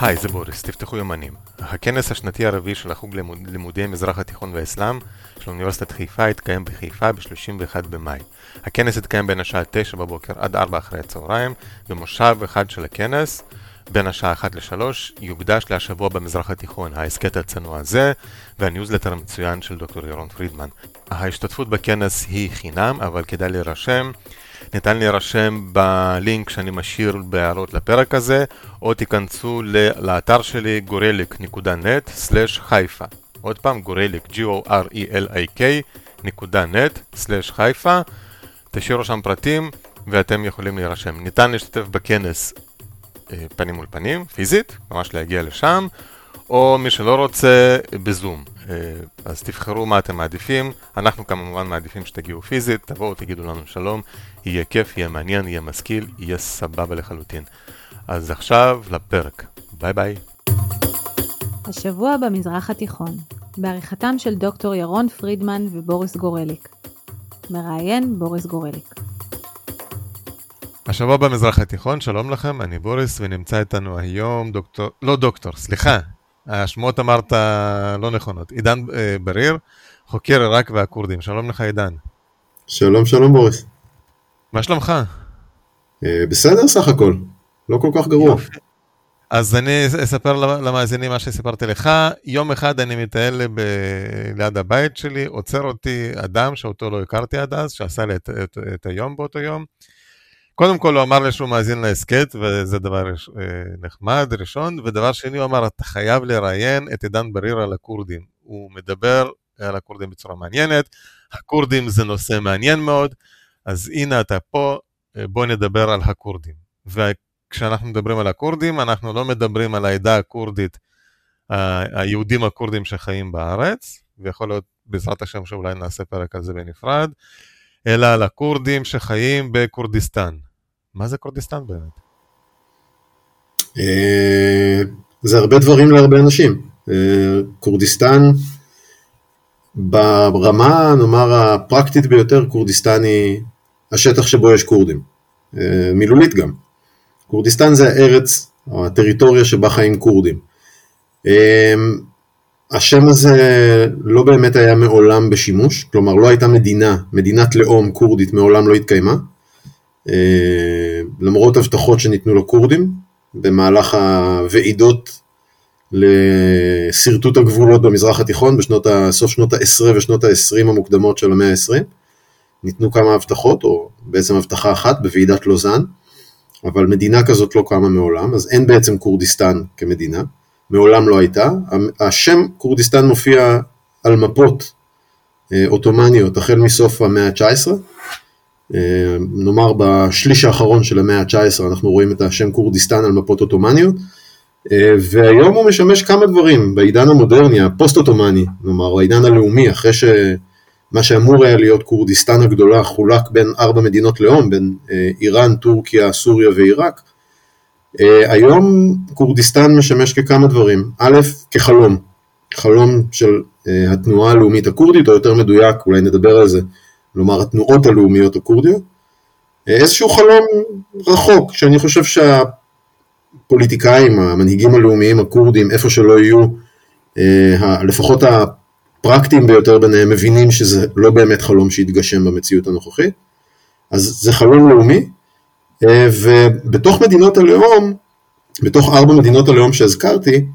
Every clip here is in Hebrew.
היי, זה בוריס, תפתחו יומנים. הכנס השנתי הרביעי של החוג לימוד, לימודי מזרח התיכון והאסלאם של אוניברסיטת חיפה יתקיים בחיפה ב-31 במאי. הכנס יתקיים בין השעה 9 בבוקר עד 4 אחרי הצהריים, במושב אחד של הכנס, בין השעה 1 ל-3, יוקדש להשבוע במזרח התיכון, ההסכת הצנוע הזה, והניוזלטר המצוין של דוקטור ירון פרידמן. ההשתתפות בכנס היא חינם, אבל כדאי להירשם. ניתן להירשם בלינק שאני משאיר בהערות לפרק הזה, או תיכנסו לאתר שלי gorelic.net/חיפה. עוד פעם, גורליק, g-o-r-e-l-i-k נקודה net/חיפה. תשאירו שם פרטים ואתם יכולים להירשם. ניתן להשתתף בכנס אה, פנים מול פנים, פיזית, ממש להגיע לשם, או מי שלא רוצה, בזום. אה, אז תבחרו מה אתם מעדיפים, אנחנו כמובן מעדיפים שתגיעו פיזית, תבואו, תגידו לנו שלום, יהיה כיף, יהיה מעניין, יהיה משכיל, יהיה סבבה לחלוטין. אז עכשיו לפרק, ביי ביי. השבוע במזרח התיכון, בעריכתם של דוקטור ירון פרידמן ובוריס גורליק. מראיין בוריס גורליק. השבוע במזרח התיכון, שלום לכם, אני בוריס ונמצא איתנו היום דוקטור, לא דוקטור, סליחה, השמועות אמרת לא נכונות. עידן אה, בריר, חוקר עיראק והכורדים. שלום לך עידן. שלום שלום בוריס. מה שלומך? אה, בסדר סך הכל, לא כל כך גרוע. אז אני אספר למאזינים מה שסיפרתי לך. יום אחד אני מטייל ב... ליד הבית שלי, עוצר אותי אדם שאותו לא הכרתי עד אז, שעשה לי את, את, את היום באותו יום. קודם כל הוא אמר לי שהוא מאזין להסכת, וזה דבר אה, נחמד, ראשון, ודבר שני הוא אמר, אתה חייב לראיין את עידן בריר על הכורדים. הוא מדבר על הכורדים בצורה מעניינת, הכורדים זה נושא מעניין מאוד, אז הנה אתה פה, אה, בוא נדבר על הכורדים. וכשאנחנו מדברים על הכורדים, אנחנו לא מדברים על העדה הכורדית, היהודים הכורדים שחיים בארץ, ויכול להיות בעזרת השם שאולי נעשה פרק על זה בנפרד, אלא על הכורדים שחיים בכורדיסטן. מה זה כורדיסטן באמת? אה, זה הרבה דברים להרבה אנשים. אה, כורדיסטן, ברמה, נאמר, הפרקטית ביותר, כורדיסטן היא השטח שבו יש כורדים. אה, מילולית גם. כורדיסטן זה הארץ, או הטריטוריה שבה חיים כורדים. השם הזה לא באמת היה מעולם בשימוש, כלומר לא הייתה מדינה, מדינת לאום כורדית מעולם לא התקיימה. אה, למרות הבטחות שניתנו לכורדים במהלך הוועידות לשרטוט הגבולות במזרח התיכון בשנות ה... סוף שנות ה-10 ושנות ה-20 המוקדמות של המאה ה-20. ניתנו כמה הבטחות, או בעצם הבטחה אחת בוועידת לוזאן, אבל מדינה כזאת לא קמה מעולם, אז אין בעצם כורדיסטן כמדינה, מעולם לא הייתה. השם כורדיסטן מופיע על מפות אה, עות'מאניות החל מסוף המאה ה-19, אה, נאמר בשליש האחרון של המאה ה-19 אנחנו רואים את השם כורדיסטן על מפות עות'מאניות אה, והיום הוא משמש כמה דברים בעידן המודרני, הפוסט-עות'מאני, נאמר העידן הלאומי, אחרי שמה שאמור היה להיות כורדיסטן הגדולה חולק בין ארבע מדינות לאום, בין אה, איראן, טורקיה, סוריה ועיראק, היום כורדיסטן משמש ככמה דברים, א', כחלום, חלום של התנועה הלאומית הכורדית, או יותר מדויק, אולי נדבר על זה, כלומר התנועות הלאומיות הכורדיות, איזשהו חלום רחוק, שאני חושב שהפוליטיקאים, המנהיגים הלאומיים הכורדים, איפה שלא יהיו, אה, לפחות הפרקטיים ביותר ביניהם, מבינים שזה לא באמת חלום שיתגשם במציאות הנוכחית, אז זה חלום לאומי, אה, ובתוך מדינות הלאום, בתוך ארבע מדינות הלאום שהזכרתי,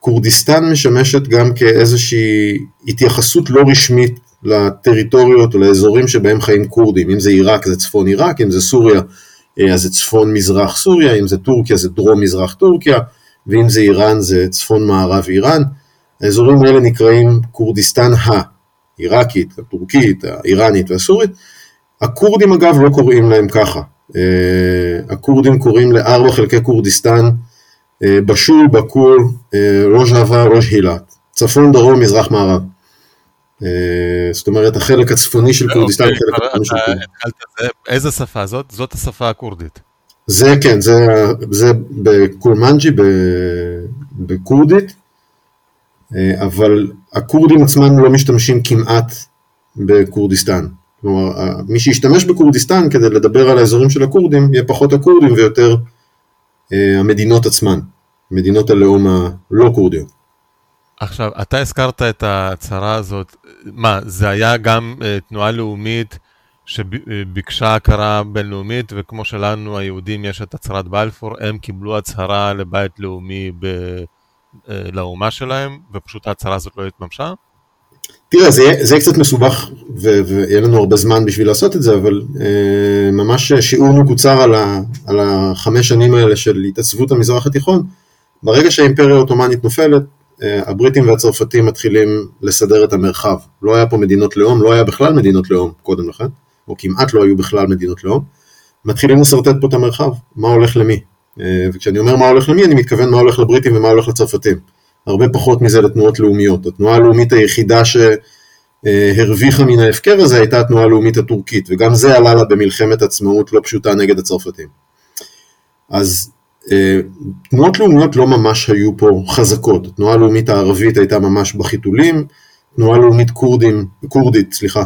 כורדיסטן משמשת גם כאיזושהי התייחסות לא רשמית לטריטוריות או לאזורים שבהם חיים כורדים, אם זה עיראק זה צפון עיראק, אם זה סוריה אה, אז זה צפון מזרח סוריה, אם זה טורקיה זה דרום מזרח טורקיה, ואם זה איראן זה צפון מערב איראן. האזורים האלה נקראים כורדיסטן העיראקית, הטורקית, האיראנית והסורית. הכורדים אגב לא קוראים להם ככה, אה, הכורדים קוראים לארבע חלקי כורדיסטן אה, בשול, בקור, ראש אהבה, ראש הילה, צפון, דרום, מזרח, מערב. אה, זאת אומרת, החלק הצפוני של כורדיסטן, אוקיי, החלק הצפוני של כורדיסטן. איזה שפה זאת? זאת השפה הכורדית. זה כן, זה, בקורמנג'י, בכורדית, אה, אבל הכורדים עצמם לא משתמשים כמעט בכורדיסטן. כלומר, מי שישתמש בכורדיסטן כדי לדבר על האזורים של הכורדים, יהיה פחות הכורדים ויותר אה, המדינות עצמן. מדינות הלאום הלא כורדיות. עכשיו, אתה הזכרת את ההצהרה הזאת, מה, זה היה גם uh, תנועה לאומית שביקשה הכרה בינלאומית, וכמו שלנו היהודים יש את הצהרת בלפור, הם קיבלו הצהרה לבית לאומי ב, לאומה שלהם, ופשוט ההצהרה הזאת לא התממשה? תראה, זה יהיה קצת מסובך, ויהיה לנו הרבה זמן בשביל לעשות את זה, אבל אה, ממש שיעור מקוצר על, על החמש שנים האלה של התעצבות המזרח התיכון. ברגע שהאימפריה העות'מאנית נופלת, אה, הבריטים והצרפתים מתחילים לסדר את המרחב. לא היה פה מדינות לאום, לא היה בכלל מדינות לאום קודם לכן, או כמעט לא היו בכלל מדינות לאום. מתחילים לשרטט פה את המרחב, מה הולך למי. אה, וכשאני אומר מה הולך למי, אני מתכוון מה הולך לבריטים ומה הולך לצרפתים. הרבה פחות מזה לתנועות לאומיות. התנועה הלאומית היחידה שהרוויחה מן ההפקר הזה הייתה התנועה הלאומית הטורקית, וגם זה עלה לה במלחמת עצמאות לא פשוטה נגד הצרפתים. אז אה, תנועות לאומיות לא ממש היו פה חזקות, התנועה הלאומית הערבית הייתה ממש בחיתולים, תנועה לאומית קורדים, קורדית, סליחה,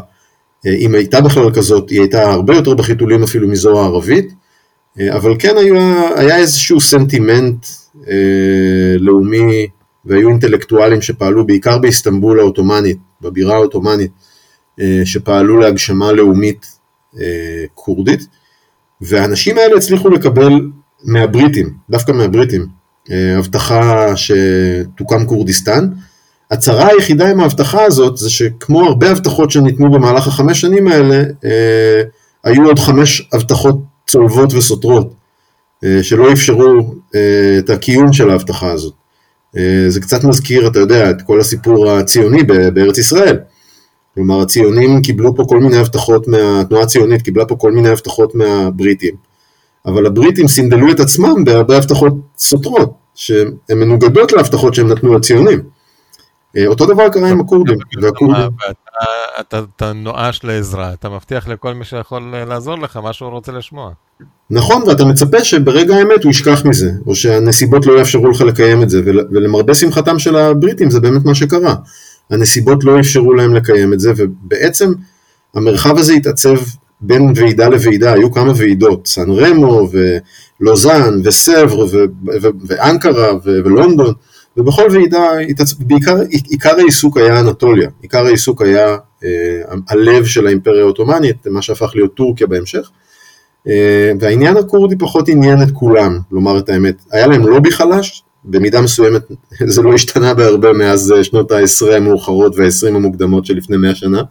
אה, אם הייתה בכלל כזאת, היא הייתה הרבה יותר בחיתולים אפילו מזו הערבית, אה, אבל כן היה, היה איזשהו סנטימנט אה, לאומי והיו אינטלקטואלים שפעלו בעיקר באיסטנבול העות'מאנית, בבירה העות'מאנית, אה, שפעלו להגשמה לאומית אה, כורדית, והאנשים האלה הצליחו לקבל מהבריטים, דווקא מהבריטים, אה, הבטחה שתוקם כורדיסטן. הצרה היחידה עם ההבטחה הזאת זה שכמו הרבה הבטחות שניתנו במהלך החמש שנים האלה, היו עוד חמש הבטחות צולבות וסותרות, שלא אפשרו את הקיום של ההבטחה הזאת. אה, זה קצת מזכיר, אתה יודע, את כל הסיפור הציוני בארץ ישראל. כלומר, הציונים קיבלו פה כל מיני הבטחות, מה... התנועה הציונית קיבלה פה כל מיני הבטחות מהבריטים, אבל הבריטים סינדלו את עצמם בהרבה הבטחות סותרות, שהן מנוגדות להבטחות שהם נתנו לציונים. אה, אותו דבר קרה עם הכורדים. אתה נואש לעזרה, אתה מבטיח לכל מי שיכול אה, לעזור לך מה שהוא רוצה לשמוע. נכון, ואתה מצפה שברגע האמת הוא ישכח מזה, או שהנסיבות לא יאפשרו לך לקיים את זה, ולמרבה שמחתם של הבריטים זה באמת מה שקרה. הנסיבות לא אפשרו להם לקיים את זה, ובעצם המרחב הזה התעצב בין ועידה לוועידה, היו כמה ועידות, סן רמו ולוזאן וסבר ואנקרה ולונדון, ובכל ועידה, בעיקר, עיקר העיסוק היה אנטוליה, עיקר העיסוק היה אה, הלב של האימפריה העות'מאנית, מה שהפך להיות טורקיה בהמשך, אה, והעניין הכורדי פחות עניין את כולם, לומר את האמת. היה להם לובי חלש, במידה מסוימת זה לא השתנה בהרבה מאז אה, שנות ה-10 המאוחרות וה-20 המוקדמות של לפני 100 שנה.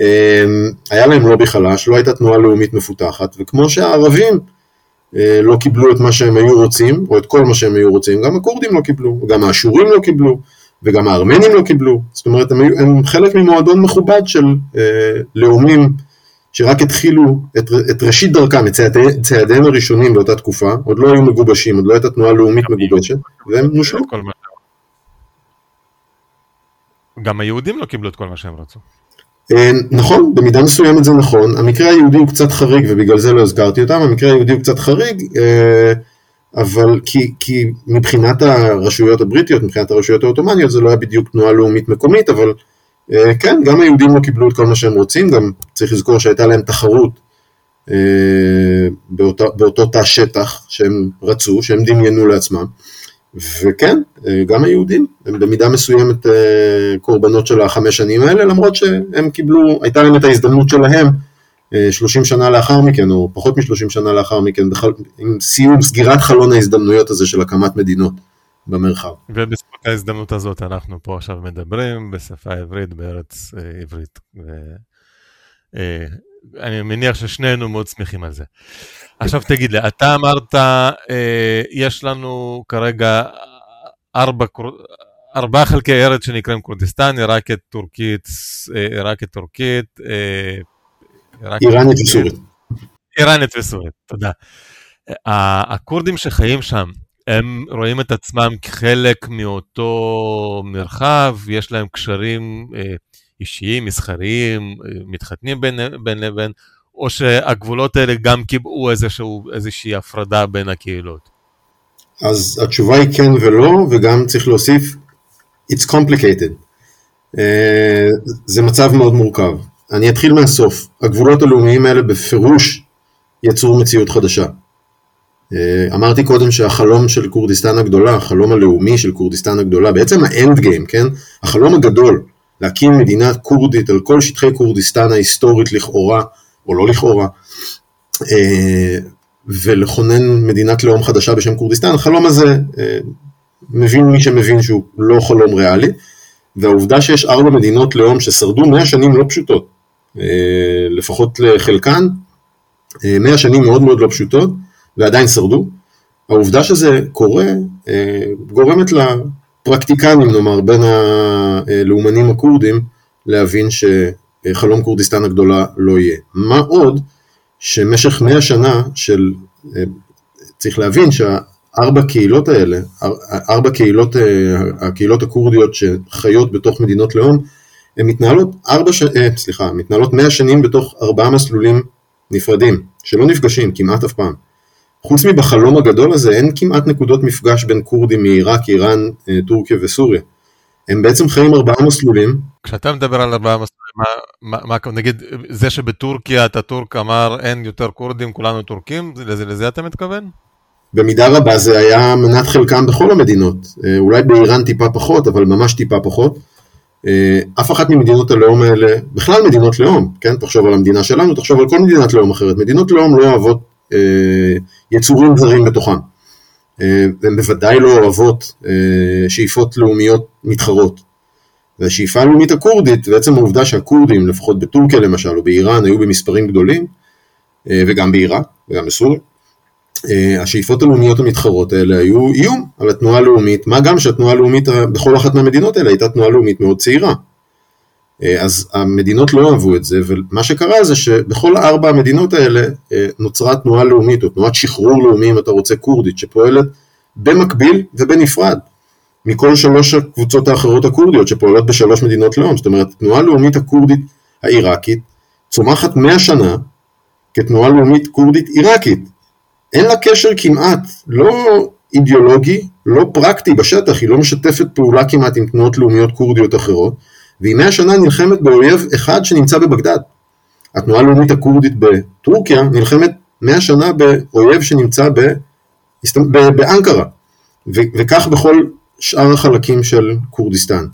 אה, היה להם לובי חלש, לא הייתה תנועה לאומית מפותחת, וכמו שהערבים לא קיבלו את מה שהם היו רוצים, או את כל מה שהם היו רוצים, גם הכורדים לא קיבלו, גם האשורים לא קיבלו, וגם הארמנים לא קיבלו. זאת אומרת, הם, היו, הם חלק ממועדון מכובד של אה, לאומים שרק התחילו את, את ראשית דרכם, את צעדי, צעדיהם הראשונים באותה תקופה, עוד לא היו מגובשים, עוד לא הייתה תנועה לאומית מגובשת, והם נושלו. גם היהודים לא קיבלו את כל מה שהם רצו. אה, נכון, במידה מסוימת זה נכון, המקרה היהודי הוא קצת חריג ובגלל זה לא הזכרתי אותם, המקרה היהודי הוא קצת חריג, אה, אבל כי, כי מבחינת הרשויות הבריטיות, מבחינת הרשויות העות'מאניות זה לא היה בדיוק תנועה לאומית מקומית, אבל אה, כן, גם היהודים לא קיבלו את כל מה שהם רוצים, גם צריך לזכור שהייתה להם תחרות באותו, באותו תא שטח שהם רצו, שהם דמיינו לעצמם, וכן, אה, גם היהודים הם במידה מסוימת קורבנות של החמש שנים האלה, למרות שהם קיבלו, הייתה להם את ההזדמנות שלהם 30 שנה לאחר מכן, או פחות מ-30 שנה לאחר מכן, בכלל, עם סיום סגירת חלון ההזדמנויות הזה של הקמת מדינות. במרחב. ובזכות ההזדמנות הזאת אנחנו פה עכשיו מדברים בשפה עברית, בארץ אה, עברית. ו... אה, אני מניח ששנינו מאוד שמחים על זה. עכשיו תגיד לי, אתה אמרת, אה, יש לנו כרגע ארבע, ארבעה חלקי ארץ שנקראים כורדיסטן, עיראקית, טורקית, עיראקית, טורקית, איראנית וסורית. איראנית וסורית, תודה. הכורדים שחיים שם, הם רואים את עצמם כחלק מאותו מרחב, יש להם קשרים אה, אישיים, מסחריים, אה, מתחתנים בין לבין, או שהגבולות האלה גם קיבעו איזשהו, איזושהי הפרדה בין הקהילות? אז התשובה היא כן ולא, וגם צריך להוסיף, it's complicated. Uh, זה מצב מאוד מורכב. אני אתחיל מהסוף. הגבולות הלאומיים האלה בפירוש יצרו מציאות חדשה. אמרתי קודם שהחלום של כורדיסטן הגדולה, החלום הלאומי של כורדיסטן הגדולה, בעצם האנד גיים, כן? החלום הגדול, להקים מדינה כורדית על כל שטחי כורדיסטן ההיסטורית לכאורה, או לא לכאורה, ולכונן מדינת לאום חדשה בשם כורדיסטן, החלום הזה מבין מי שמבין שהוא לא חלום ריאלי, והעובדה שיש ארבע מדינות לאום ששרדו מאה שנים לא פשוטות, לפחות לחלקן, מאה שנים מאוד מאוד לא פשוטות, ועדיין שרדו. העובדה שזה קורה אה, גורמת לפרקטיקנים, נאמר, בין הלאומנים הכורדים, להבין שחלום כורדיסטן הגדולה לא יהיה. מה עוד שמשך מאה שנה של, אה, צריך להבין שהארבע קהילות האלה, ארבע קהילות, אה, הקהילות הכורדיות שחיות בתוך מדינות לאום, הן מתנהלות ארבע, ש... סליחה, מתנהלות מאה שנים בתוך ארבעה מסלולים נפרדים, שלא נפגשים כמעט אף פעם. חוץ מבחלום הגדול הזה, אין כמעט נקודות מפגש בין כורדים מעיראק, איראן, אה, טורקיה וסוריה. הם בעצם חיים ארבעה מסלולים. כשאתה מדבר על ארבעה מסלולים, מה, מה, מה, נגיד, זה שבטורקיה הטורק אמר אין יותר כורדים, כולנו טורקים, לזה, לזה אתה מתכוון? במידה רבה זה היה מנת חלקם בכל המדינות. אה, אולי באיראן טיפה פחות, אבל ממש טיפה פחות. אה, אף אחת ממדינות הלאום האלה, בכלל מדינות לאום, כן? תחשוב על המדינה שלנו, תחשוב על כל מדינת לאום אחרת. מדינות לאום לא אוהבות אה, יצורים זרים בתוכם. אה, הן בוודאי לא אוהבות אה, שאיפות לאומיות מתחרות. והשאיפה הלאומית הכורדית, ועצם העובדה שהכורדים, לפחות בטורקיה למשל, או באיראן, היו במספרים גדולים, וגם בעיראק, וגם בסוריה, השאיפות הלאומיות המתחרות האלה היו איום על התנועה הלאומית, מה גם שהתנועה הלאומית בכל אחת מהמדינות האלה הייתה תנועה לאומית מאוד צעירה. אה, אז המדינות לא אהבו את זה, ומה שקרה זה שבכל ארבע המדינות האלה אה, נוצרה תנועה לאומית, או תנועת שחרור לאומי, אם אתה רוצה, כורדית, שפועלת במקביל ובנפרד מכל שלוש הקבוצות האחרות הכורדיות שפועלות בשלוש מדינות לאום. זאת אומרת, התנועה הלאומית הכורדית העיראקית צומחת מאה שנה כתנועה לאומית כורדית עיראקית. אין לה קשר כמעט, לא אידיאולוגי, לא פרקטי בשטח, היא לא משתפת פעולה כמעט עם תנועות לאומיות כורדיות אחרות. והיא מאה שנה נלחמת באויב אחד שנמצא בבגדד. התנועה הלאומית הכורדית בטורקיה נלחמת מאה שנה באויב שנמצא ב... באנקרה, ו... וכך בכל שאר החלקים של כורדיסטן.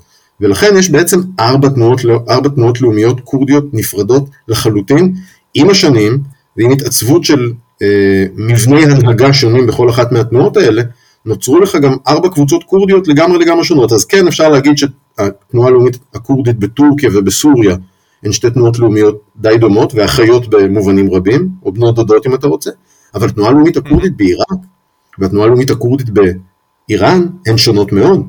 ולכן יש בעצם ארבע תנועות, לא- ארבע תנועות לאומיות כורדיות נפרדות לחלוטין, עם השנים ועם התעצבות של אה, מבני הנהגה שונים בכל אחת מהתנועות האלה, נוצרו לך גם ארבע קבוצות כורדיות לגמרי לגמרי שונות. אז כן, אפשר להגיד שהתנועה הלאומית הכורדית בטורקיה ובסוריה הן שתי תנועות לאומיות די דומות ואחיות במובנים רבים, או בנות דודות אם אתה רוצה, אבל התנועה הלאומית הכורדית בעיראק והתנועה הלאומית הכורדית באיראן הן שונות מאוד.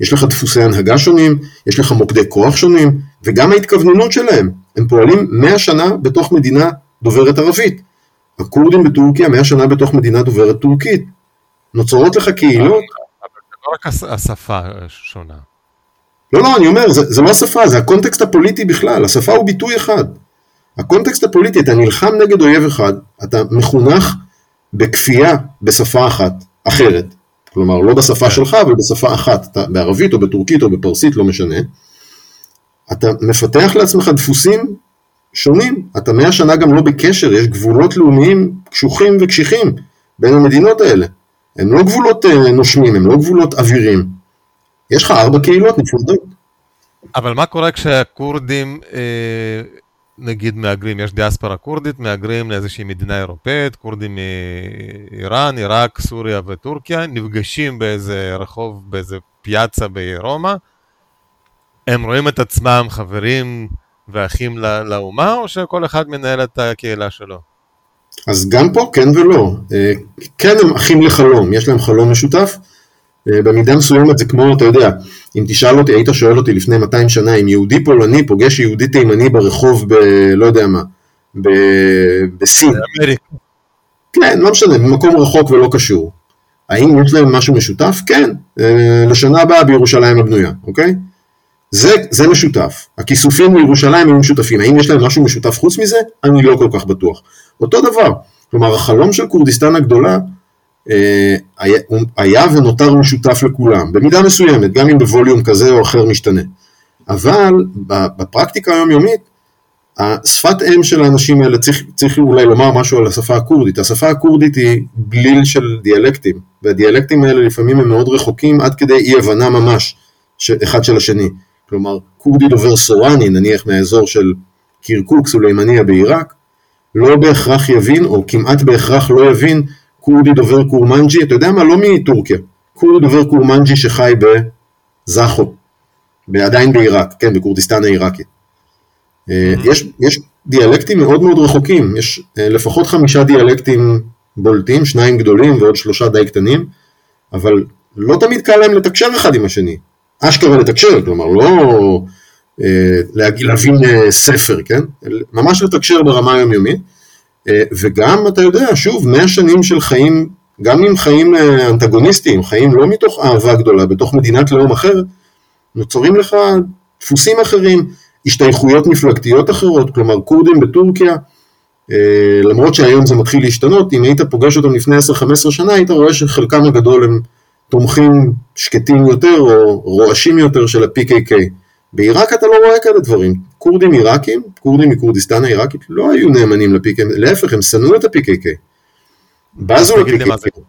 יש לך דפוסי הנהגה שונים, יש לך מוקדי כוח שונים, וגם ההתכווננות שלהם, הם פועלים מאה שנה בתוך מדינה דוברת ערבית. הכורדים בטורקיה מאה שנה בתוך מדינה דוברת טורקית. נוצרות לך קהילות. אבל זה לא רק השפה שונה. לא, לא, אני אומר, זה, זה לא השפה, זה הקונטקסט הפוליטי בכלל, השפה הוא ביטוי אחד. הקונטקסט הפוליטי, אתה נלחם נגד אויב אחד, אתה מחונך בכפייה בשפה אחת, אחרת. כלומר, לא בשפה כן. שלך, אבל בשפה אחת, אתה, בערבית או בטורקית או בפרסית, לא משנה. אתה מפתח לעצמך דפוסים שונים, אתה מאה שנה גם לא בקשר, יש גבולות לאומיים קשוחים וקשיחים בין המדינות האלה. הם לא גבולות אה, נושמים, הם לא גבולות אווירים. יש לך ארבע קהילות נפרדות. אבל מה קורה כשהכורדים, אה, נגיד מהגרים, יש דיאספרה כורדית, מהגרים לאיזושהי מדינה אירופאית, כורדים מאיראן, עיראק, סוריה וטורקיה, נפגשים באיזה רחוב, באיזה פיאצה ברומא, הם רואים את עצמם חברים ואחים לאומה, או שכל אחד מנהל את הקהילה שלו? אז גם פה כן ולא. אה, כן הם אחים לחלום, יש להם חלום משותף. אה, במידה מסוימת זה כמו, אתה יודע, אם תשאל אותי, היית שואל אותי לפני 200 שנה, אם יהודי פולני פוגש יהודי תימני ברחוב ב... לא יודע מה, ב... בסין. כן, לא משנה, במקום רחוק ולא קשור. האם יש להם משהו משותף? כן, אה, לשנה הבאה בירושלים הבנויה, אוקיי? זה, זה משותף. הכיסופים לירושלים הם משותפים. האם יש להם משהו משותף חוץ מזה? אני לא כל כך בטוח. אותו דבר. כלומר, החלום של כורדיסטן הגדולה אה, היה, היה ונותר משותף לכולם, במידה מסוימת, גם אם בווליום כזה או אחר משתנה. אבל בפרקטיקה היומיומית, השפת אם של האנשים האלה, צריך, צריך אולי לומר משהו על השפה הכורדית. השפה הכורדית היא בליל של דיאלקטים, והדיאלקטים האלה לפעמים הם מאוד רחוקים עד כדי אי הבנה ממש אחד של השני. כלומר, כורדי דובר סורני, נניח מהאזור של קירקוק, סולימניה בעיראק, לא בהכרח יבין, או כמעט בהכרח לא יבין, כורדי דובר קורמנג'י, אתה יודע מה? לא מטורקיה. כורדי דובר קורמנג'י שחי בזאחו, עדיין בעיראק, כן, בכורדיסטן העיראקית. אה, יש, יש דיאלקטים מאוד מאוד רחוקים, יש אה, לפחות חמישה דיאלקטים בולטים, שניים גדולים ועוד שלושה די קטנים, אבל לא תמיד קל להם לתקשר אחד עם השני. אשכרה לתקשר, כלומר לא להבין אה, ספר, כן? ממש לתקשר ברמה היומיומית. אה, וגם, אתה יודע, שוב, מאה שנים של חיים, גם אם חיים אה, אנטגוניסטיים, חיים לא מתוך אהבה גדולה, בתוך מדינת לאום אחר, נוצרים לך דפוסים אחרים, השתייכויות מפלגתיות אחרות, כלומר כורדים בטורקיה, אה, למרות שהיום זה מתחיל להשתנות, אם היית פוגש אותם לפני 10-15 שנה, היית רואה שחלקם הגדול הם תומכים שקטים יותר או רועשים יותר של ה-PKK. בעיראק אתה לא רואה כאלה דברים. כורדים עיראקים, כורדים מכורדיסטן העיראקית, לא היו נאמנים ל-PKK, להפך, הם שנאו את ה-PKK. בזו ל-PKK.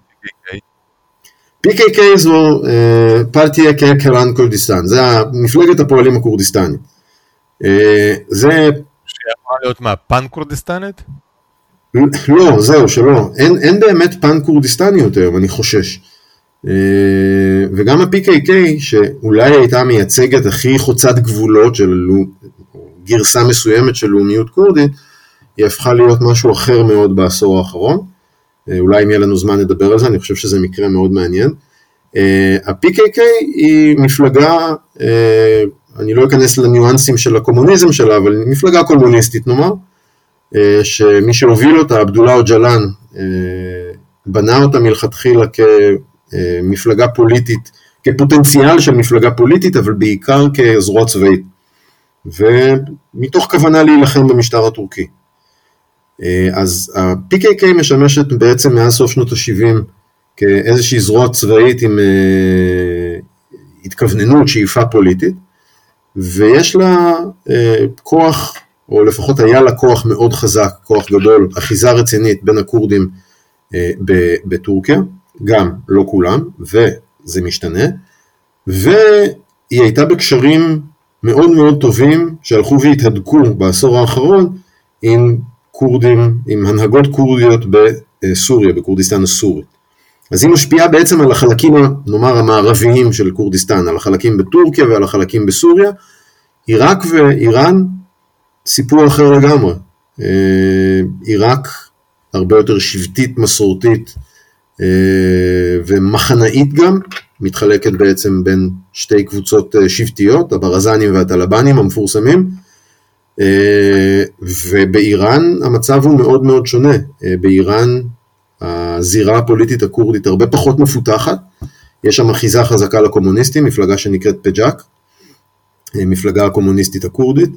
PKK זו פרטיה קרקרן כורדיסטן, זה מפלגת הפועלים הכורדיסטנית. אה, זה... שיכולה להיות מה, פן כורדיסטנית? לא, זהו, שלא. אין, אין באמת פן כורדיסטניות היום, אני חושש. אה, וגם ה-PKK, שאולי הייתה המייצגת הכי חוצת גבולות של גרסה מסוימת של לאומיות כורדית, היא הפכה להיות משהו אחר מאוד בעשור האחרון. אה, אולי אם יהיה לנו זמן נדבר על זה, אני חושב שזה מקרה מאוד מעניין. ה-PKK היא מפלגה אני לא אכנס לניואנסים של הקומוניזם שלה, אבל מפלגה קומוניסטית נאמר, אה, שמי שהוביל אותה, עבדולאו ג'לאן, אה, בנה אותה מלכתחילה כמפלגה פוליטית, כפוטנציאל של מפלגה פוליטית, אבל בעיקר כזרוע צבאית, ומתוך כוונה להילחם במשטר הטורקי. אה, אז ה-PKK משמשת בעצם מאז סוף שנות ה-70 כאיזושהי זרוע צבאית עם התכווננות, שאיפה פוליטית, ויש לה אה, כוח, או לפחות היה לה כוח מאוד חזק, כוח גדול, אחיזה רצינית בין הכורדים אה, בטורקיה, גם לא כולם, וזה משתנה, והיא הייתה בקשרים מאוד מאוד טובים שהלכו והתהדקו בעשור האחרון עם כורדים, עם הנהגות כורדיות בסוריה, בכורדיסטן הסורית. אז היא משפיעה בעצם על החלקים, נאמר, המערביים של כורדיסטן, על החלקים בטורקיה ועל החלקים בסוריה. עיראק ואיראן, סיפור אחר לגמרי. אה, עיראק הרבה יותר שבטית, מסורתית ומחנאית גם, מתחלקת בעצם בין שתי קבוצות אה, שבטיות, הברזנים והטלבנים המפורסמים. ובאיראן המצב הוא מאוד מאוד שונה. באיראן הזירה הפוליטית הכורדית הרבה פחות מפותחת, יש שם אחיזה חזקה לקומוניסטים, מפלגה שנקראת פג'אק, אה, מפלגה הקומוניסטית הכורדית.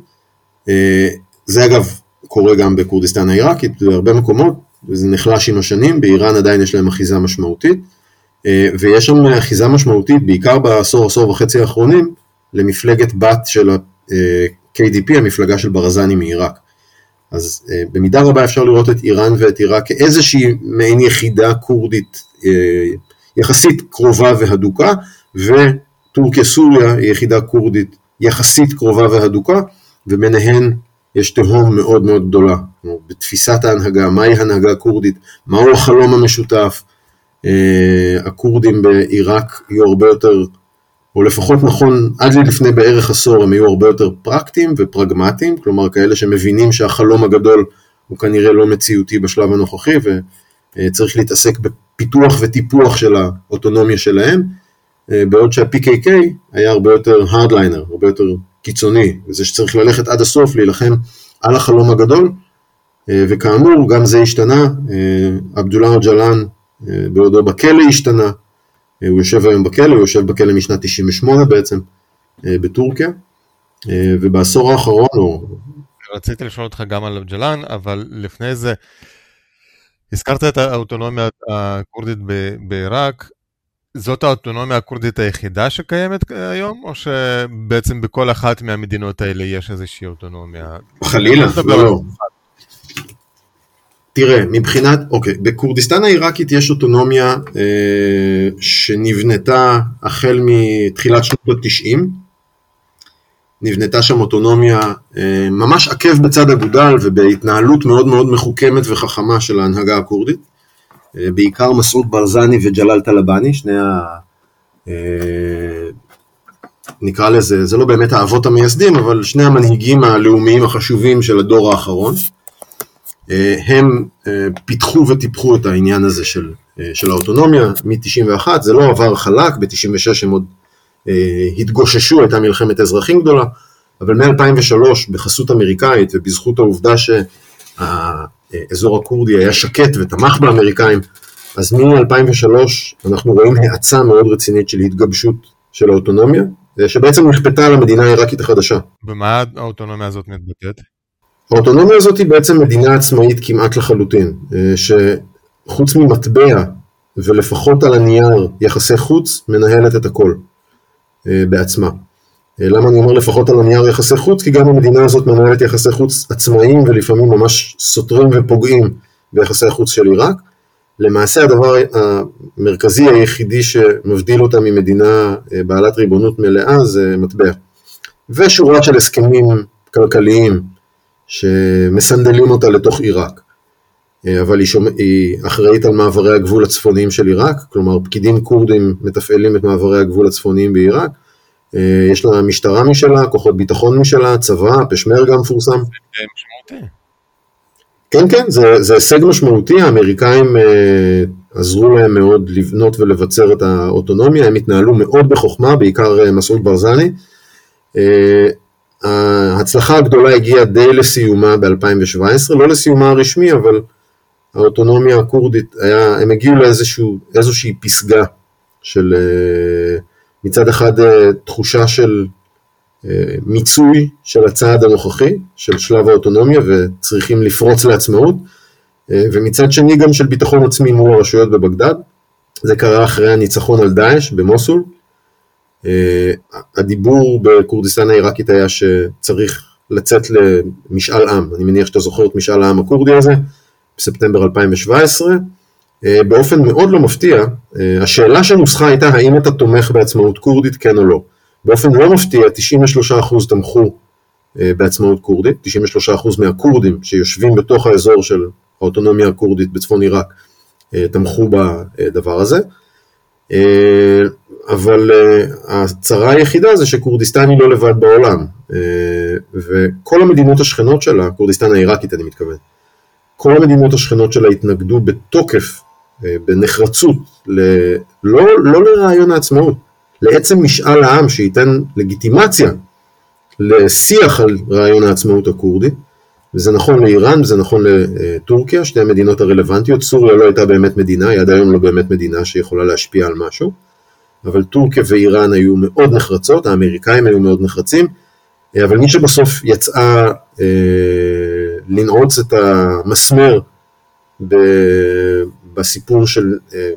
אה, זה אגב קורה גם בכורדיסטן העיראקית, בהרבה מקומות, וזה נחלש עם השנים, באיראן עדיין יש להם אחיזה משמעותית, אה, ויש שם אחיזה משמעותית, בעיקר בעשור, עשור וחצי האחרונים, למפלגת בת של ה-KDP, המפלגה של ברזני מעיראק. אז uh, במידה רבה אפשר לראות את איראן ואת עיראק כאיזושהי מעין יחידה כורדית יחסית קרובה והדוקה, וטורקיה סוריה היא יחידה כורדית יחסית קרובה והדוקה, וביניהן יש תהום מאוד מאוד גדולה. בתפיסת ההנהגה, מהי הנהגה כורדית, מהו החלום המשותף, uh, הכורדים בעיראק יהיו הרבה יותר או לפחות נכון, עד לפני בערך עשור הם היו הרבה יותר פרקטיים ופרגמטיים, כלומר כאלה שמבינים שהחלום הגדול הוא כנראה לא מציאותי בשלב הנוכחי וצריך להתעסק בפיתוח וטיפוח של האוטונומיה שלהם, בעוד שה-PKK היה הרבה יותר הרדליינר, הרבה יותר קיצוני, וזה שצריך ללכת עד הסוף, להילחם על החלום הגדול, וכאמור גם זה השתנה, עבדוללה אוג'לן בעודו בכלא השתנה, אה, הוא יושב היום בכלא, הוא יושב בכלא משנת 98 בעצם, אה, בטורקיה, אה, ובעשור האחרון הוא... רציתי לשאול אותך גם על ג'לן, אבל לפני זה, הזכרת את האוטונומיה הכורדית בעיראק, זאת האוטונומיה הכורדית היחידה שקיימת היום, או שבעצם בכל אחת מהמדינות האלה יש איזושהי אוטונומיה? חלילה, לא, לא. תראה, מבחינת, אוקיי, בכורדיסטן העיראקית יש אוטונומיה אה, שנבנתה החל מתחילת שנות ה-90. נבנתה שם אוטונומיה אה, ממש עקב בצד אגודל ובהתנהלות מאוד מאוד מחוכמת וחכמה של ההנהגה הכורדית. אה, בעיקר מסעוד ברזני וג'לאל טלבאני, שני ה... אה, נקרא לזה, זה לא באמת האבות המייסדים, אבל שני המנהיגים הלאומיים החשובים של הדור האחרון. אה, הם פיתחו וטיפחו את העניין הזה של, של האוטונומיה מ-91, זה לא עבר חלק, ב-96 הם עוד התגוששו, הייתה מלחמת אזרחים גדולה, אבל מ-2003 בחסות אמריקאית ובזכות העובדה שהאזור הכורדי היה שקט ותמך באמריקאים, אז מ-2003 אנחנו רואים האצה מאוד רצינית של התגבשות של האוטונומיה, שבעצם נכפתה על המדינה העיראקית החדשה. במה האוטונומיה הזאת מתבטאת? האוטונומיה הזאת היא בעצם מדינה עצמאית כמעט לחלוטין, אה, שחוץ ממטבע ולפחות על הנייר יחסי חוץ, מנהלת את הכל אה, בעצמה. אה, למה אני אומר לפחות על הנייר יחסי חוץ? כי גם המדינה הזאת מנהלת יחסי חוץ עצמאיים ולפעמים ממש סותרים ופוגעים ביחסי החוץ של עיראק. למעשה הדבר המרכזי היחידי שמבדיל אותה ממדינה בעלת ריבונות מלאה זה מטבע. ושורה של הסכמים כלכליים שמסנדלים אותה לתוך עיראק. אה, אבל היא, שומע, היא אחראית על מעברי הגבול הצפוניים של עיראק, כלומר פקידים כורדים מתפעלים את מעברי הגבול הצפוניים בעיראק. אה, יש לה משטרה משלה, כוחות ביטחון משלה, צבא, פשמרגה מפורסם. זה משמעותי. כן, כן, זה, זה הישג משמעותי, האמריקאים אה, עזרו להם מאוד לבנות ולבצר את האוטונומיה, הם התנהלו מאוד בחוכמה, בעיקר אה, מסעוד ברזני. אה, ההצלחה הגדולה הגיעה די לסיומה ב-2017, לא לסיומה הרשמי, אבל האוטונומיה הכורדית, הם הגיעו לאיזושהי פסגה של אה, מצד אחד אה, תחושה של אה, מיצוי של הצעד הנוכחי, של שלב האוטונומיה, וצריכים לפרוץ לעצמאות, ומצד שני גם של ביטחון עצמי מול הרשויות בבגדד. זה קרה אחרי הניצחון על דאעש במוסול, אה, הדיבור בכורדיסטן העיראקית היה שצריך לצאת למשאל עם, אני מניח שאתה זוכר את משאל העם הכורדי הזה, בספטמבר 2017. אה, באופן מאוד לא מפתיע, אה, השאלה שנוסחה הייתה האם אתה תומך בעצמאות כורדית, כן או לא. באופן לא מפתיע, 93% תמכו בעצמאות כורדית, 93% מהכורדים שיושבים בתוך האזור של האוטונומיה הכורדית בצפון עיראק תמכו בדבר הזה. אבל הצרה היחידה זה שכורדיסטן היא לא לבד בעולם, וכל המדינות השכנות שלה, כורדיסטן העיראקית אני מתכוון, כל המדינות השכנות שלה התנגדו בתוקף, בנחרצות, ל... לא, לא לרעיון העצמאות, לעצם משאל העם שייתן לגיטימציה לשיח על רעיון העצמאות הכורדי, וזה נכון לאיראן וזה נכון לטורקיה, שתי המדינות הרלוונטיות, סוריה לא הייתה באמת מדינה, היא עד היום לא באמת מדינה שיכולה להשפיע על משהו. אבל טורקיה ואיראן היו מאוד נחרצות, האמריקאים היו מאוד נחרצים, אה, אבל מי שבסוף יצאה אה, לנעוץ את המסמר ב, בסיפור של אה,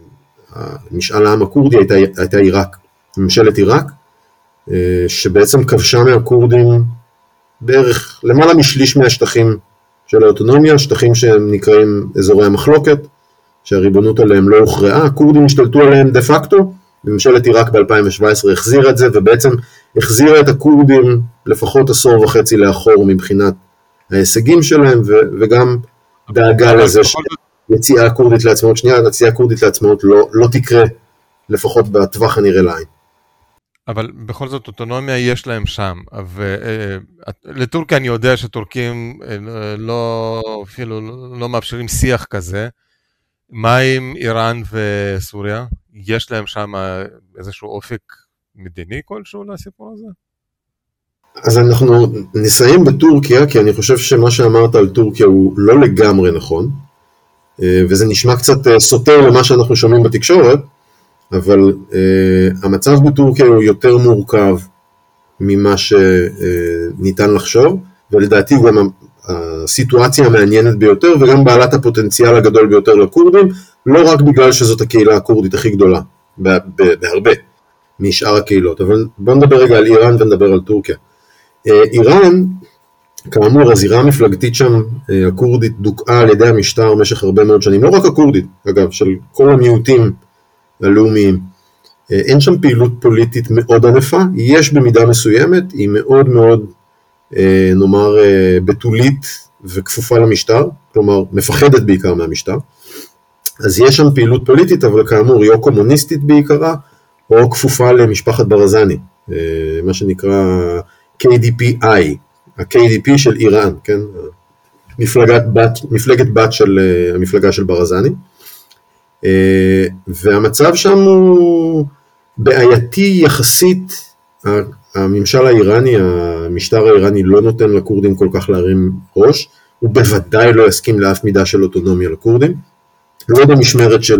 משאל העם הכורדי הייתה, הייתה עיראק, ממשלת עיראק, אה, שבעצם כבשה מהכורדים בערך למעלה משליש מהשטחים של האוטונומיה, שטחים שהם נקראים אזורי המחלוקת, שהריבונות עליהם לא הוכרעה, הכורדים השתלטו עליהם דה פקטו, ממשלת עיראק ב-2017 החזירה את זה, ובעצם החזירה את הכורדים לפחות עשור וחצי לאחור מבחינת ההישגים שלהם, ו- וגם דאגה לזה שיציאה כורדית לעצמאות, שנייה, יציאה כורדית לעצמאות לא, לא תקרה, לפחות בטווח הנראה לעין. אבל בכל זאת אוטונומיה יש להם שם, ולטורקיה אני יודע שטורקים אה, לא, אפילו לא מאפשרים שיח כזה. מה עם איראן וסוריה? יש להם שם איזשהו אופק מדיני כלשהו לסיפור הזה? אז אנחנו נסיים בטורקיה, כי אני חושב שמה שאמרת על טורקיה הוא לא לגמרי נכון, אה, וזה נשמע קצת אה, סותר למה שאנחנו שומעים בתקשורת, אבל uh, המצב בטורקיה הוא יותר מורכב ממה שניתן לחשוב, ולדעתי גם הסיטואציה המעניינת ביותר וגם בעלת הפוטנציאל הגדול ביותר לכורדים, לא רק בגלל שזאת הקהילה הכורדית הכי גדולה בהרבה משאר הקהילות, אבל בואו נדבר רגע על איראן ונדבר על טורקיה. איראן, כאמור, הזירה המפלגתית שם, הכורדית, דוכאה על ידי המשטר במשך הרבה מאוד שנים, לא רק הכורדית, אגב, של כל המיעוטים הלאומיים. אין שם פעילות פוליטית מאוד ענפה, יש במידה מסוימת, היא מאוד מאוד, נאמר, בתולית וכפופה למשטר, כלומר, מפחדת בעיקר מהמשטר. אז יש שם פעילות פוליטית, אבל כאמור היא או קומוניסטית בעיקרה, או כפופה למשפחת ברזני, אה, מה שנקרא KDPI, ה-KDP של איראן, כן? מפלגת בת, מפלגת בת של אה, המפלגה של ברזני. אה, והמצב שם הוא בעייתי יחסית, הממשל האיראני, המשטר האיראני לא נותן לכורדים כל כך להרים ראש, הוא בוודאי לא יסכים לאף מידה של אוטונומיה לכורדים. לא במשמרת של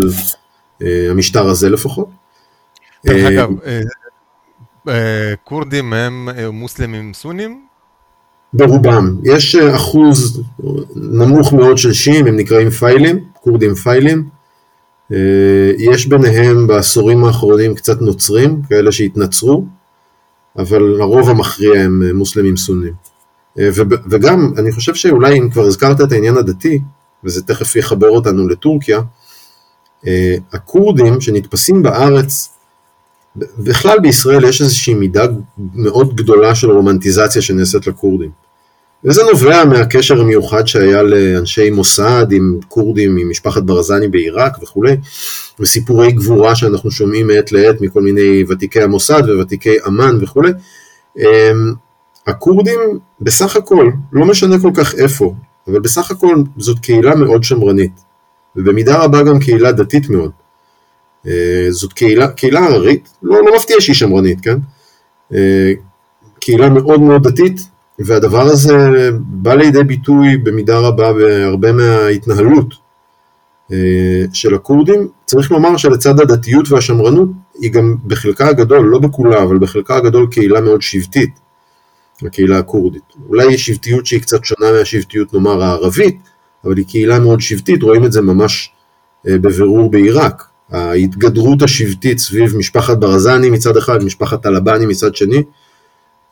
אה, המשטר הזה לפחות. דרך אגב, כורדים הם מוסלמים סונים? ברובם. יש אחוז נמוך מאוד של שיעים, הם נקראים פיילים, כורדים פיילים. יש ביניהם בעשורים האחרונים קצת נוצרים, כאלה שהתנצרו, אבל לרוב המכריע הם מוסלמים סונים. וגם, אני חושב שאולי אם כבר הזכרת את העניין הדתי, וזה תכף יחבר אותנו לטורקיה, אה, הכורדים שנתפסים בארץ, בכלל בישראל יש איזושהי מידה מאוד גדולה של רומנטיזציה שנעשית לכורדים. וזה נובע מהקשר המיוחד שהיה לאנשי מוסד עם כורדים, עם משפחת ברזני בעיראק וכולי, וסיפורי גבורה שאנחנו שומעים מעת לעת מכל מיני ותיקי המוסד וותיקי אמ"ן וכולי. אמ, הכורדים בסך הכל, לא משנה כל כך איפה, אבל בסך הכל זאת קהילה מאוד שמרנית, ובמידה רבה גם קהילה דתית מאוד. אה, זאת קהילה, קהילה הררית, לא, לא מפתיע שהיא שמרנית, כן? אה, קהילה מאוד מאוד דתית, והדבר הזה בא לידי ביטוי במידה רבה בהרבה מההתנהלות אה, של הכורדים. צריך לומר שלצד הדתיות והשמרנות, היא גם בחלקה הגדול, לא בכולה, אבל בחלקה הגדול קהילה מאוד שבטית. הקהילה הכורדית. אולי יש שבטיות שהיא קצת שונה מהשבטיות נאמר הערבית, אבל היא קהילה מאוד שבטית, רואים את זה ממש בבירור בעיראק. ההתגדרות השבטית סביב משפחת ברזני מצד אחד, משפחת טלבני מצד שני,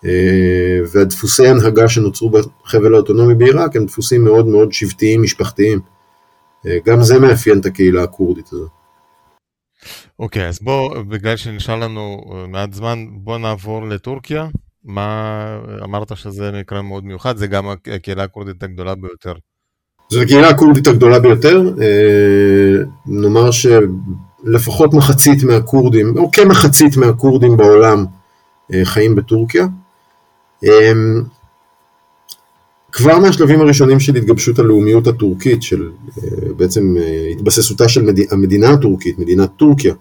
אה, והדפוסי הנהגה שנוצרו בחבל האוטונומי בעיראק הם דפוסים מאוד מאוד שבטיים, משפחתיים. אה, גם זה מאפיין את הקהילה הכורדית הזאת. אוקיי, okay, אז בוא, בגלל שנשאר לנו מעט זמן, בוא נעבור לטורקיה. מה אמרת שזה מקרה מאוד מיוחד, זה גם הקהילה הכורדית הגדולה ביותר. זו הקהילה הכורדית הגדולה ביותר, אה, נאמר שלפחות מחצית מהכורדים, או כמחצית מהכורדים בעולם אה, חיים בטורקיה. אה, כבר מהשלבים הראשונים של התגבשות הלאומיות הטורקית, של בעצם התבססותה של המדינה הטורקית, מדינת טורקיה,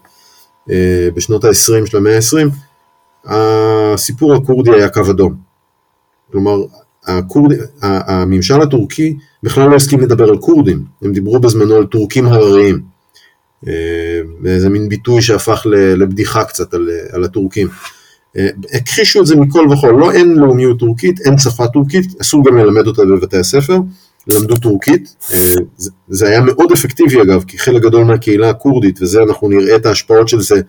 בשנות ה-20 של המאה ה-20, הסיפור הכורדי היה קו אדום. כלומר, הכורד, הממשל הטורקי בכלל לא הסכים לדבר על כורדים, הם דיברו בזמנו על טורקים הרריים. אה, זה מין ביטוי שהפך לבדיחה קצת על, על הטורקים. אה, הכחישו את זה מכל וכול, לא אין לאומיות טורקית, אין שפה טורקית, אסור גם ללמד אותה בבתי הספר, למדו טורקית, אה, זה היה מאוד אפקטיבי אגב, כי חלק גדול מהקהילה הכורדית, וזה אנחנו נראה את ההשפעות של זה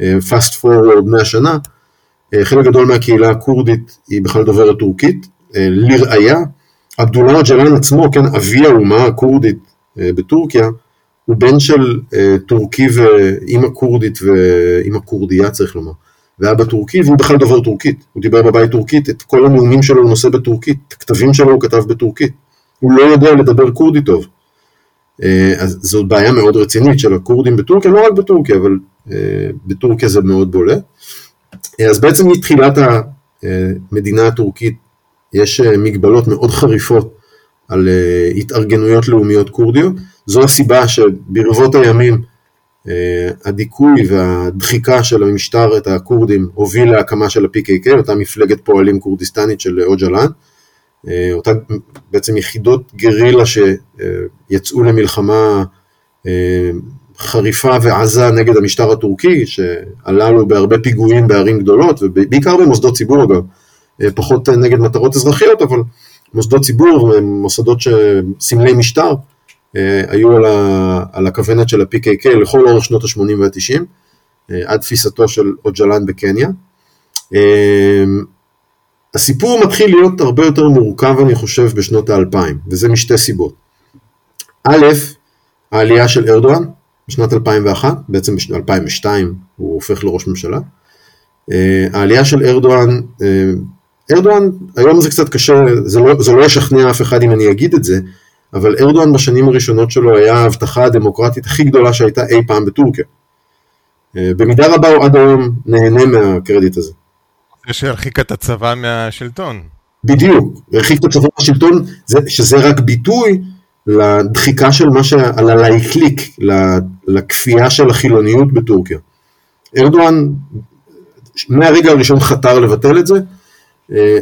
fast forward 100 שנה, חלק גדול מהקהילה הכורדית היא בכלל דוברת טורקית. אה, לראיה, עבדוללה ג'לן עצמו, כן, אבי האומה הכורדית אה, בטורקיה, הוא בן של טורקי ואימא כורדית ואימא כורדיה צריך לומר. ואבא טורקי והוא בכלל דובר טורקית, הוא דיבר בבית טורקית, את כל הנאומים שלו הוא נושא בטורקית, את הכתבים שלו הוא כתב בטורקית, הוא לא יודע לדבר כורדי טוב. אז זאת בעיה מאוד רצינית של הכורדים בטורקיה, לא רק בטורקיה, אבל בטורקיה זה מאוד בולט. אז בעצם מתחילת המדינה הטורקית יש אה, מגבלות מאוד חריפות על אה, התארגנויות לאומיות כורדיות. זו הסיבה שברבות הימים אה, הדיכוי והדחיקה של המשטר את הכורדים הוביל להקמה של ה-PKK, אותה מפלגת פועלים כורדיסטנית של אוג'לן, אותה בעצם יחידות גרילה שיצאו למלחמה חריפה ועזה נגד המשטר הטורקי, שעלה לו בהרבה פיגועים בערים גדולות, ובעיקר במוסדות ציבור אגב, פחות נגד מטרות אזרחיות, אבל מוסדות ציבור, מוסדות סמלי משטר, אה, היו על, ה, על הכוונת של ה-PKK לכל אורך שנות ה-80 וה-90, עד תפיסתו של אוג'לן בקניה. הסיפור מתחיל להיות הרבה יותר מורכב, אני חושב, בשנות האלפיים, וזה משתי סיבות. א', העלייה של ארדואן בשנת 2001, בעצם בשנת 2002 הוא הופך לראש ממשלה. אה, העלייה של ארדואן, אה, ארדואן, היום זה קצת קשה, זה לא, זה לא ישכנע אף אחד אם אני אגיד את זה, אבל ארדואן בשנים הראשונות שלו היה ההבטחה הדמוקרטית הכי גדולה שהייתה אי פעם בטורקיה. אה, במידה רבה הוא עד היום נהנה מהקרדיט הזה. זה שהרחיק את הצבא מהשלטון. בדיוק, הרחיק את הצבא מהשלטון, שזה רק ביטוי לדחיקה של מה ש... על הלייקליק, לכפייה של החילוניות בטורקיה. ארדואן מהרגע הראשון חתר לבטל את זה,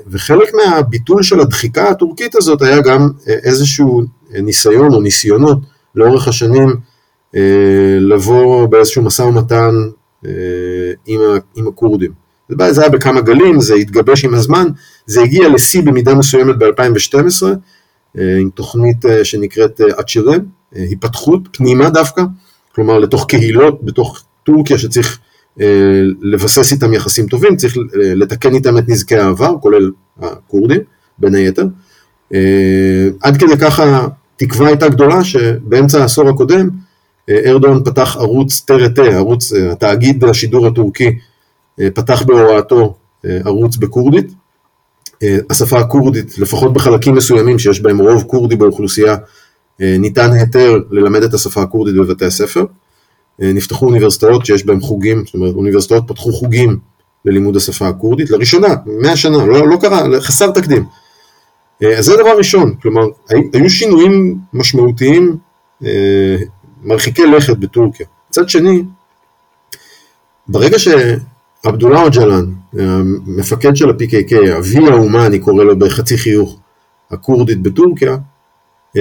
וחלק מהביטול של הדחיקה הטורקית הזאת היה גם אה, איזשהו ניסיון או ניסיונות לאורך השנים אה, לבוא באיזשהו משא ומתן עם, הכורדים. זה היה בכמה גלים, זה התגבש עם הזמן, זה הגיע לשיא במידה מסוימת ב-2012, עם תוכנית שנקראת אצ'רם, היפתחות פנימה דווקא, כלומר לתוך קהילות בתוך טורקיה שצריך אה, לבסס איתם יחסים טובים, צריך אה, לתקן איתם את נזקי העבר, כולל הכורדים, בין היתר. אה, עד כדי ככה תקווה הייתה גדולה שבאמצע העשור הקודם ארדואן פתח ערוץ טרטה, ערוץ, התאגיד השידור הטורקי פתח בהוראתו ערוץ בכורדית. השפה הכורדית, לפחות בחלקים מסוימים שיש בהם רוב כורדי באוכלוסייה, ניתן היתר ללמד את השפה הכורדית בבתי הספר. אה, נפתחו אוניברסיטאות שיש בהן חוגים, זאת אומרת אוניברסיטאות פתחו חוגים ללימוד השפה הכורדית, לראשונה, מאה שנה, לא, לא קרה, חסר תקדים. אה, אז זה דבר ראשון, כלומר, היו שינויים משמעותיים אה, מרחיקי לכת בטורקיה. מצד שני, ברגע שעבדוללה אוג'לן, המפקד של ה-PKK, אבי האומה, אני קורא לו בחצי חיוך, הכורדית בטורקיה,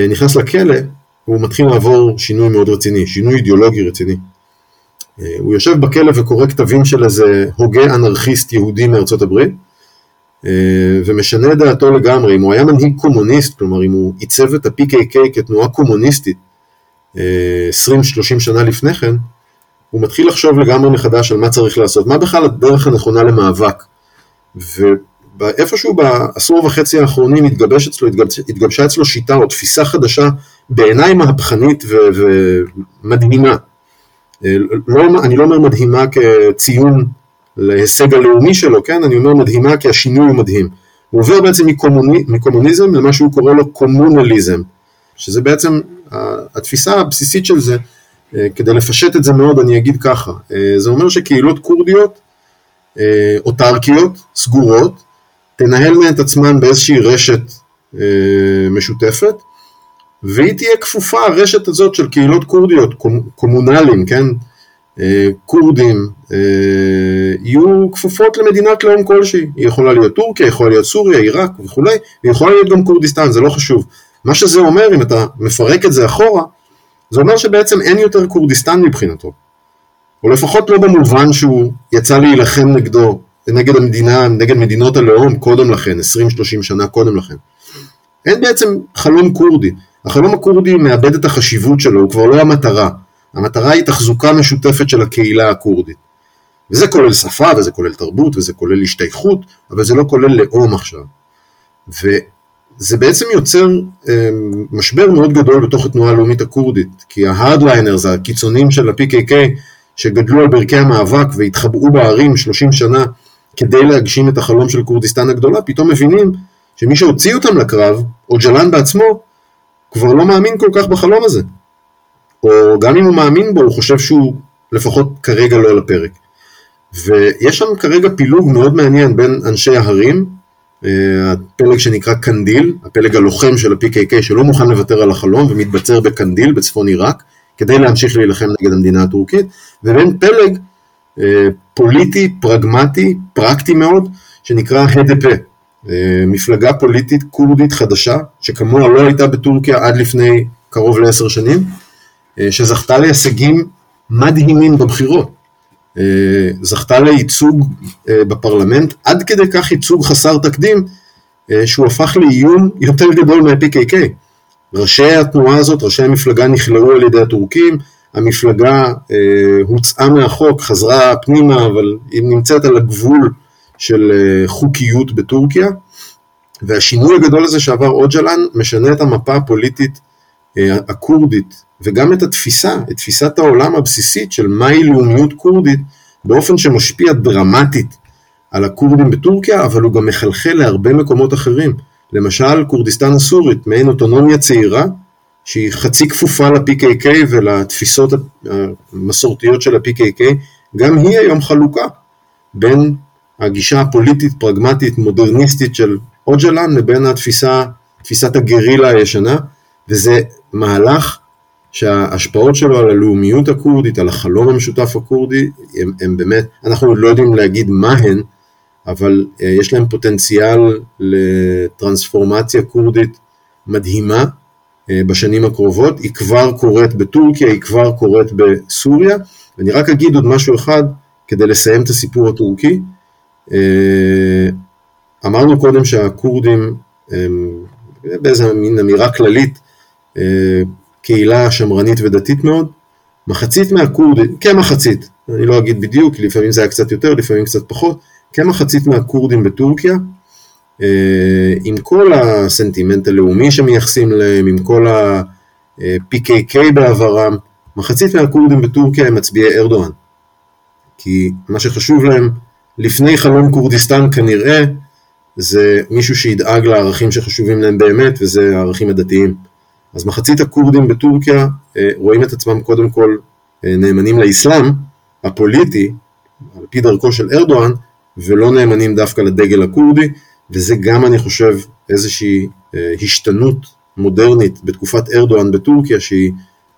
נכנס לכלא, הוא מתחיל לעבור שינוי מאוד רציני, שינוי אידיאולוגי רציני. אה, הוא יושב בכלא וקורא כתבים של איזה הוגה אנרכיסט יהודי מארצות הברית, אה, ומשנה את דעתו לגמרי. אם הוא היה מנהיג קומוניסט, כלומר אם הוא עיצב את ה-PKK כתנועה קומוניסטית 20-30 אה, שנה לפני כן, הוא מתחיל לחשוב לגמרי מחדש על מה צריך לעשות, מה בכלל הדרך הנכונה למאבק. ואיפשהו בעשור וחצי האחרונים התגבש אצלו, התגבש, התגבשה אצלו שיטה או תפיסה חדשה בעיניי מהפכנית ומדהימה. אה, לא, אני לא אומר מדהימה כציון להישג הלאומי שלו, כן? אני אומר מדהימה כי השינוי הוא מדהים. הוא עובר בעצם מקומוני, מקומוניזם למה שהוא קורא לו קומונליזם, שזה בעצם התפיסה הבסיסית של זה, אה, כדי לפשט את זה מאוד אני אגיד ככה, אה, זה אומר שקהילות כורדיות אוטרקיות, סגורות, תנהלנה את עצמן באיזושהי רשת משותפת, והיא תהיה כפופה, הרשת הזאת של קהילות כורדיות, קומונליים, כן, אה, כורדים, אה, יהיו כפופות למדינת לאום כלשהי, היא יכולה להיות טורקיה, יכולה להיות סוריה, עיראק וכולי, והיא יכולה להיות גם כורדיסטן, זה לא חשוב. מה שזה אומר, אם אתה מפרק את זה אחורה, זה אומר שבעצם אין יותר כורדיסטן מבחינתו. או לפחות לא במובן שהוא יצא להילחם נגדו, נגד המדינה, נגד מדינות הלאום קודם לכן, 20-30 שנה קודם לכן. אין בעצם חלום כורדי. החלום הכורדי מאבד את החשיבות שלו, הוא כבר לא המטרה. המטרה היא תחזוקה משותפת של הקהילה הכורדית. וזה כולל שפה, וזה כולל תרבות, וזה כולל השתייכות, אבל זה לא כולל לאום עכשיו. וזה בעצם יוצר אה, משבר מאוד גדול בתוך התנועה הלאומית הכורדית, כי ה hardliners, הקיצונים של ה-PKK, שגדלו על ברכי המאבק והתחבאו בהרים 30 שנה כדי להגשים את החלום של כורדיסטן הגדולה, פתאום מבינים שמי שהוציא אותם לקרב, אוג'לאן בעצמו, כבר לא מאמין כל כך בחלום הזה. או גם אם הוא מאמין בו, הוא חושב שהוא לפחות כרגע לא על הפרק. ויש שם כרגע פילוג מאוד מעניין בין אנשי ההרים, אה, הפלג שנקרא קנדיל, הפלג הלוחם של ה-PKK שלא מוכן לוותר על החלום ומתבצר בקנדיל בצפון עיראק, כדי להמשיך להילחם נגד המדינה הטורקית, ובין פלג אה, פוליטי, פרגמטי, פרקטי מאוד, שנקרא HDP, מפלגה פוליטית כורדית חדשה, שכמוה לא הייתה בטורקיה עד לפני קרוב לעשר שנים, אה, שזכתה להישגים מדהימים בבחירות. אה, זכתה לייצוג בפרלמנט, עד כדי כך ייצוג חסר תקדים, שהוא הפך לאיום יותר גדול מה-PKK. ראשי התנועה הזאת, ראשי המפלגה נכלאו על ידי הטורקים, המפלגה אה, הוצאה מהחוק, חזרה פנימה, אבל היא נמצאת על הגבול של אה, חוקיות בטורקיה, והשינוי הגדול הזה שעבר אוג'לן משנה את המפה הפוליטית אה, הכורדית, וגם את התפיסה, את תפיסת העולם הבסיסית של מהי לאומיות כורדית, באופן שמשפיע דרמטית על הכורדים בטורקיה, אבל הוא גם מחלחל להרבה מקומות אחרים. למשל, כורדיסטן הסורית, מעין אוטונומיה צעירה, שהיא חצי כפופה ל-PKK ולתפיסות המסורתיות של ה-PKK, גם היא היום חלוקה בין הגישה הפוליטית, פרגמטית, מודרניסטית של אוג'לן לבין התפיסה, תפיסת הגרילה הישנה, וזה מהלך שההשפעות שלו על הלאומיות הכורדית, על החלום המשותף הכורדי, הם, הם באמת, אנחנו לא יודעים להגיד מה הן, אבל אה, יש להם פוטנציאל לטרנספורמציה כורדית מדהימה אה, בשנים הקרובות, היא כבר קורית בטורקיה, היא כבר קורית בסוריה, ואני רק אגיד עוד משהו אחד כדי לסיים את הסיפור הטורקי. אה, אמרנו קודם שהכורדים, באיזה מין אמירה כללית, קהילה שמרנית ודתית מאוד, מחצית מהכורדים, כמחצית, אני לא אגיד בדיוק, לפעמים זה היה קצת יותר, לפעמים קצת פחות, כמחצית מהכורדים בטורקיה, אה, עם כל הסנטימנט הלאומי שמייחסים להם, עם כל ה-PKK בעברם, מחצית מהכורדים בטורקיה הם מצביעי ארדואן. כי מה שחשוב להם, לפני חלום כורדיסטן כנראה, זה מישהו שידאג לערכים שחשובים להם באמת, וזה הערכים הדתיים. אז מחצית הכורדים בטורקיה אה, רואים את עצמם קודם כל אה, נאמנים לאסלאם הפוליטי, על פי דרכו של ארדואן, ולא נאמנים דווקא לדגל הכורדי, וזה גם אני חושב איזושהי אה, השתנות מודרנית בתקופת ארדואן בטורקיה, שהיא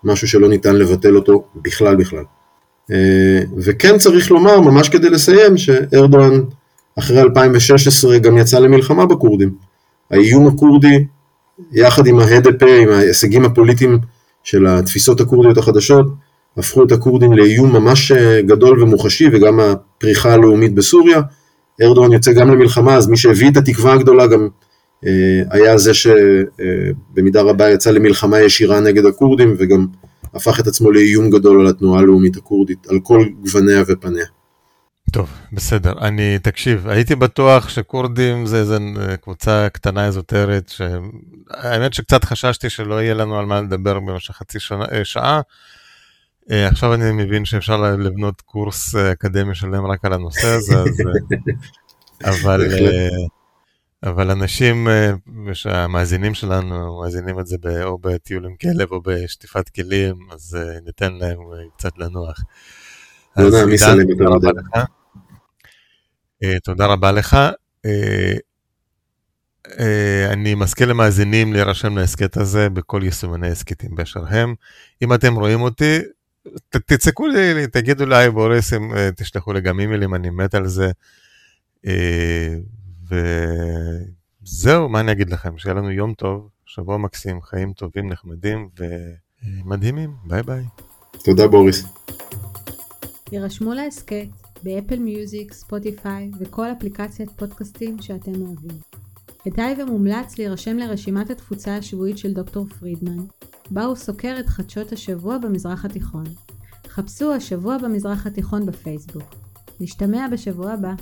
משהו שלא ניתן לבטל אותו בכלל בכלל. וכן צריך לומר, ממש כדי לסיים, שארדואן אחרי 2016 גם יצא למלחמה בכורדים. האיום הכורדי יחד עם ה-HDP, עם ההישגים הפוליטיים של התפיסות הכורדיות החדשות, הפכו את הכורדים לאיום ממש אה, גדול ומוחשי, וגם הפריחה הלאומית בסוריה. ארדואן יוצא גם למלחמה, אז מי שהביא את התקווה הגדולה גם אה, היה זה שבמידה אה, רבה יצא למלחמה ישירה נגד הכורדים, וגם הפך את עצמו לאיום גדול על התנועה הלאומית הכורדית, על כל גווניה ופניה. טוב, בסדר. אני, תקשיב, הייתי בטוח שכורדים זה איזה קבוצה קטנה אזוטרית, שהאמת שקצת חששתי שלא יהיה לנו על מה לדבר במשך חצי שנה, אה, שעה. אה, עכשיו אני מבין שאפשר לבנות קורס אה, אקדמי שלם רק על הנושא הזה, אז... אבל, אבל אנשים שהמאזינים שלנו מאזינים את זה או בטיול עם כלב או בשטיפת כלים, אז ניתן להם קצת לנוח. לא מי סלם יותר מדי. אה, תודה רבה לך. אה, אה, אני מזכיר למאזינים להירשם להסכת הזה בכל יישומני הסכתים באשר הם. אם אתם רואים אותי, תצעקו לי, תגידו לי, בוריס, תשלחו לי גם אימיילים, אני מת על זה. וזהו, מה אני אגיד לכם? שיהיה לנו יום טוב, שבוע מקסים, חיים טובים, נחמדים ומדהימים. ביי ביי. תודה בוריס. הירשמו להסכת ב Apple Music, Spotify וכל אפליקציית פודקאסטים שאתם אוהבים. כדאי ומומלץ להירשם לרשימת התפוצה השבועית של דוקטור פרידמן, בה הוא סוקר את חדשות השבוע במזרח התיכון. חפשו השבוע במזרח התיכון בפייסבוק. נשתמע בשבוע הבא.